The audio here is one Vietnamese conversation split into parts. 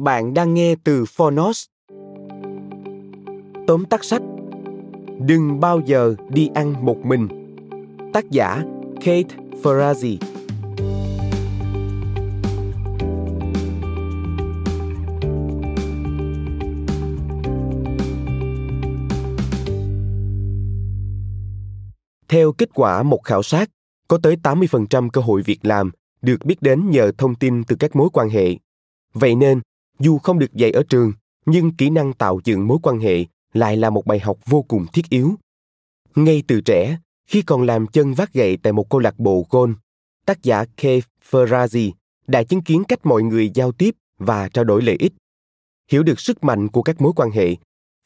Bạn đang nghe từ Phonos. Tóm tắt sách Đừng bao giờ đi ăn một mình Tác giả Kate Ferrazzi Theo kết quả một khảo sát, có tới 80% cơ hội việc làm được biết đến nhờ thông tin từ các mối quan hệ. Vậy nên, dù không được dạy ở trường nhưng kỹ năng tạo dựng mối quan hệ lại là một bài học vô cùng thiết yếu ngay từ trẻ khi còn làm chân vác gậy tại một câu lạc bộ golf tác giả Keith Ferrazzi đã chứng kiến cách mọi người giao tiếp và trao đổi lợi ích. Hiểu được sức mạnh của các mối quan hệ,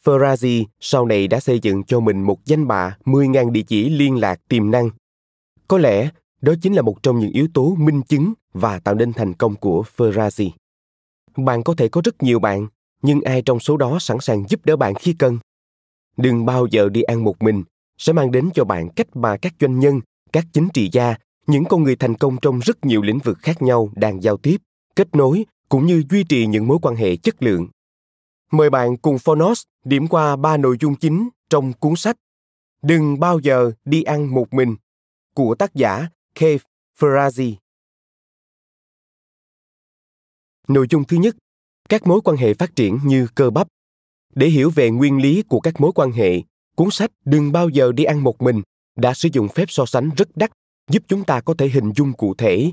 Ferrazzi sau này đã xây dựng cho mình một danh bạ 10.000 địa chỉ liên lạc tiềm năng. Có lẽ đó chính là một trong những yếu tố minh chứng và tạo nên thành công của Ferrazzi bạn có thể có rất nhiều bạn, nhưng ai trong số đó sẵn sàng giúp đỡ bạn khi cần? Đừng bao giờ đi ăn một mình, sẽ mang đến cho bạn cách mà các doanh nhân, các chính trị gia, những con người thành công trong rất nhiều lĩnh vực khác nhau đang giao tiếp, kết nối, cũng như duy trì những mối quan hệ chất lượng. Mời bạn cùng phonos điểm qua ba nội dung chính trong cuốn sách đừng bao giờ đi ăn một mình của tác giả Keith Ferrazzi. Nội dung thứ nhất, các mối quan hệ phát triển như cơ bắp. Để hiểu về nguyên lý của các mối quan hệ, cuốn sách Đừng bao giờ đi ăn một mình đã sử dụng phép so sánh rất đắt giúp chúng ta có thể hình dung cụ thể.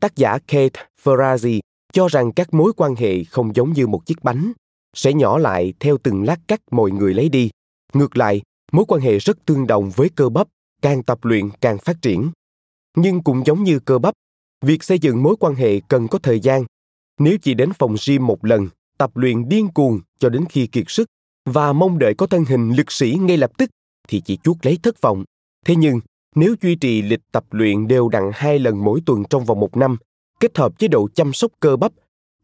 Tác giả Kate Ferrazzi cho rằng các mối quan hệ không giống như một chiếc bánh, sẽ nhỏ lại theo từng lát cắt mọi người lấy đi. Ngược lại, mối quan hệ rất tương đồng với cơ bắp, càng tập luyện càng phát triển. Nhưng cũng giống như cơ bắp, việc xây dựng mối quan hệ cần có thời gian nếu chỉ đến phòng gym một lần, tập luyện điên cuồng cho đến khi kiệt sức và mong đợi có thân hình lực sĩ ngay lập tức thì chỉ chuốc lấy thất vọng. Thế nhưng, nếu duy trì lịch tập luyện đều đặn hai lần mỗi tuần trong vòng một năm, kết hợp chế độ chăm sóc cơ bắp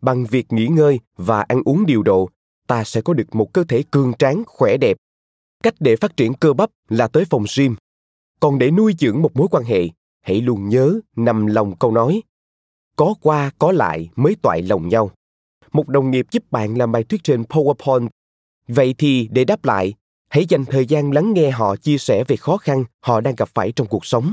bằng việc nghỉ ngơi và ăn uống điều độ, ta sẽ có được một cơ thể cường tráng, khỏe đẹp. Cách để phát triển cơ bắp là tới phòng gym. Còn để nuôi dưỡng một mối quan hệ, hãy luôn nhớ nằm lòng câu nói có qua có lại mới toại lòng nhau. Một đồng nghiệp giúp bạn làm bài thuyết trên PowerPoint. Vậy thì để đáp lại, hãy dành thời gian lắng nghe họ chia sẻ về khó khăn họ đang gặp phải trong cuộc sống.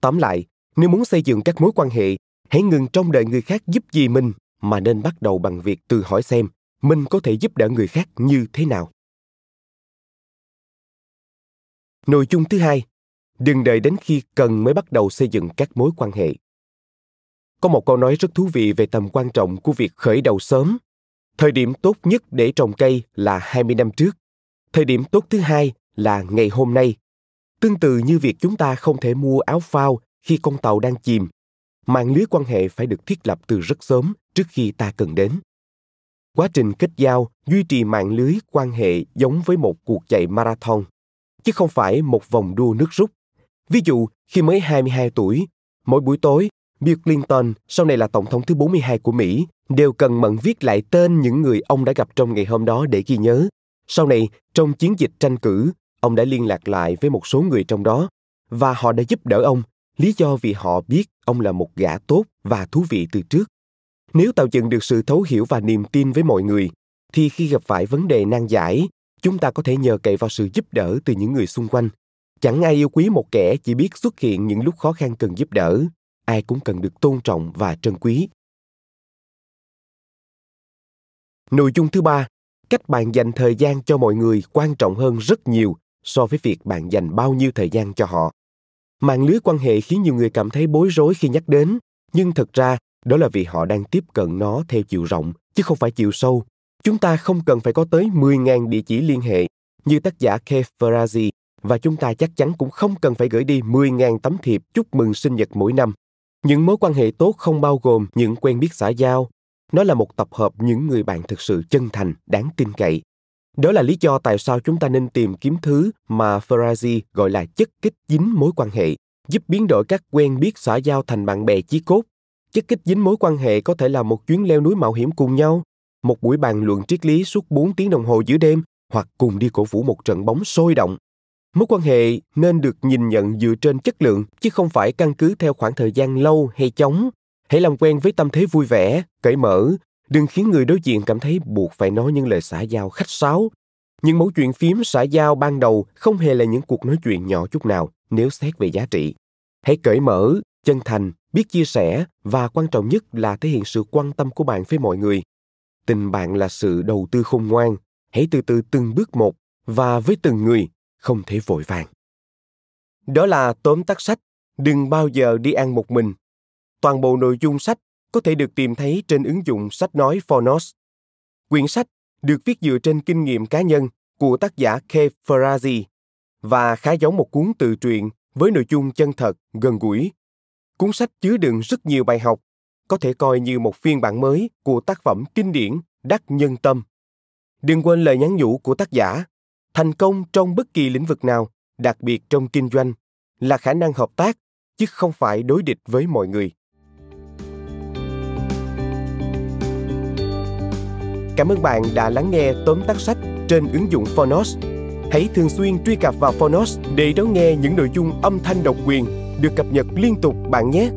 Tóm lại, nếu muốn xây dựng các mối quan hệ, hãy ngừng trông đợi người khác giúp gì mình mà nên bắt đầu bằng việc tự hỏi xem mình có thể giúp đỡ người khác như thế nào. Nội dung thứ hai, đừng đợi đến khi cần mới bắt đầu xây dựng các mối quan hệ. Có một câu nói rất thú vị về tầm quan trọng của việc khởi đầu sớm. Thời điểm tốt nhất để trồng cây là 20 năm trước. Thời điểm tốt thứ hai là ngày hôm nay. Tương tự như việc chúng ta không thể mua áo phao khi con tàu đang chìm. Mạng lưới quan hệ phải được thiết lập từ rất sớm trước khi ta cần đến. Quá trình kết giao, duy trì mạng lưới quan hệ giống với một cuộc chạy marathon, chứ không phải một vòng đua nước rút. Ví dụ, khi mới 22 tuổi, mỗi buổi tối Bill Clinton, sau này là tổng thống thứ 42 của Mỹ, đều cần mẫn viết lại tên những người ông đã gặp trong ngày hôm đó để ghi nhớ. Sau này, trong chiến dịch tranh cử, ông đã liên lạc lại với một số người trong đó và họ đã giúp đỡ ông, lý do vì họ biết ông là một gã tốt và thú vị từ trước. Nếu tạo dựng được sự thấu hiểu và niềm tin với mọi người, thì khi gặp phải vấn đề nan giải, chúng ta có thể nhờ cậy vào sự giúp đỡ từ những người xung quanh. Chẳng ai yêu quý một kẻ chỉ biết xuất hiện những lúc khó khăn cần giúp đỡ. Ai cũng cần được tôn trọng và trân quý. Nội dung thứ ba, cách bạn dành thời gian cho mọi người quan trọng hơn rất nhiều so với việc bạn dành bao nhiêu thời gian cho họ. Mạng lưới quan hệ khiến nhiều người cảm thấy bối rối khi nhắc đến, nhưng thật ra đó là vì họ đang tiếp cận nó theo chiều rộng, chứ không phải chiều sâu. Chúng ta không cần phải có tới 10.000 địa chỉ liên hệ như tác giả Keith Ferrazzi và chúng ta chắc chắn cũng không cần phải gửi đi 10.000 tấm thiệp chúc mừng sinh nhật mỗi năm. Những mối quan hệ tốt không bao gồm những quen biết xã giao. Nó là một tập hợp những người bạn thực sự chân thành, đáng tin cậy. Đó là lý do tại sao chúng ta nên tìm kiếm thứ mà Farazi gọi là chất kích dính mối quan hệ, giúp biến đổi các quen biết xã giao thành bạn bè chí cốt. Chất kích dính mối quan hệ có thể là một chuyến leo núi mạo hiểm cùng nhau, một buổi bàn luận triết lý suốt 4 tiếng đồng hồ giữa đêm hoặc cùng đi cổ vũ một trận bóng sôi động. Mối quan hệ nên được nhìn nhận dựa trên chất lượng chứ không phải căn cứ theo khoảng thời gian lâu hay chóng. Hãy làm quen với tâm thế vui vẻ, cởi mở, đừng khiến người đối diện cảm thấy buộc phải nói những lời xã giao khách sáo. Những mẫu chuyện phím xã giao ban đầu không hề là những cuộc nói chuyện nhỏ chút nào nếu xét về giá trị. Hãy cởi mở, chân thành, biết chia sẻ và quan trọng nhất là thể hiện sự quan tâm của bạn với mọi người. Tình bạn là sự đầu tư khôn ngoan, hãy từ từ từng bước một và với từng người không thể vội vàng. Đó là tóm tắt sách Đừng bao giờ đi ăn một mình. Toàn bộ nội dung sách có thể được tìm thấy trên ứng dụng sách nói Phonos. Quyển sách được viết dựa trên kinh nghiệm cá nhân của tác giả Keith Ferrazzi và khá giống một cuốn tự truyện với nội dung chân thật, gần gũi. Cuốn sách chứa đựng rất nhiều bài học, có thể coi như một phiên bản mới của tác phẩm kinh điển Đắc Nhân Tâm. Đừng quên lời nhắn nhủ của tác giả thành công trong bất kỳ lĩnh vực nào, đặc biệt trong kinh doanh, là khả năng hợp tác, chứ không phải đối địch với mọi người. Cảm ơn bạn đã lắng nghe tóm tắt sách trên ứng dụng phonos. Hãy thường xuyên truy cập vào phonos để đón nghe những nội dung âm thanh độc quyền được cập nhật liên tục bạn nhé.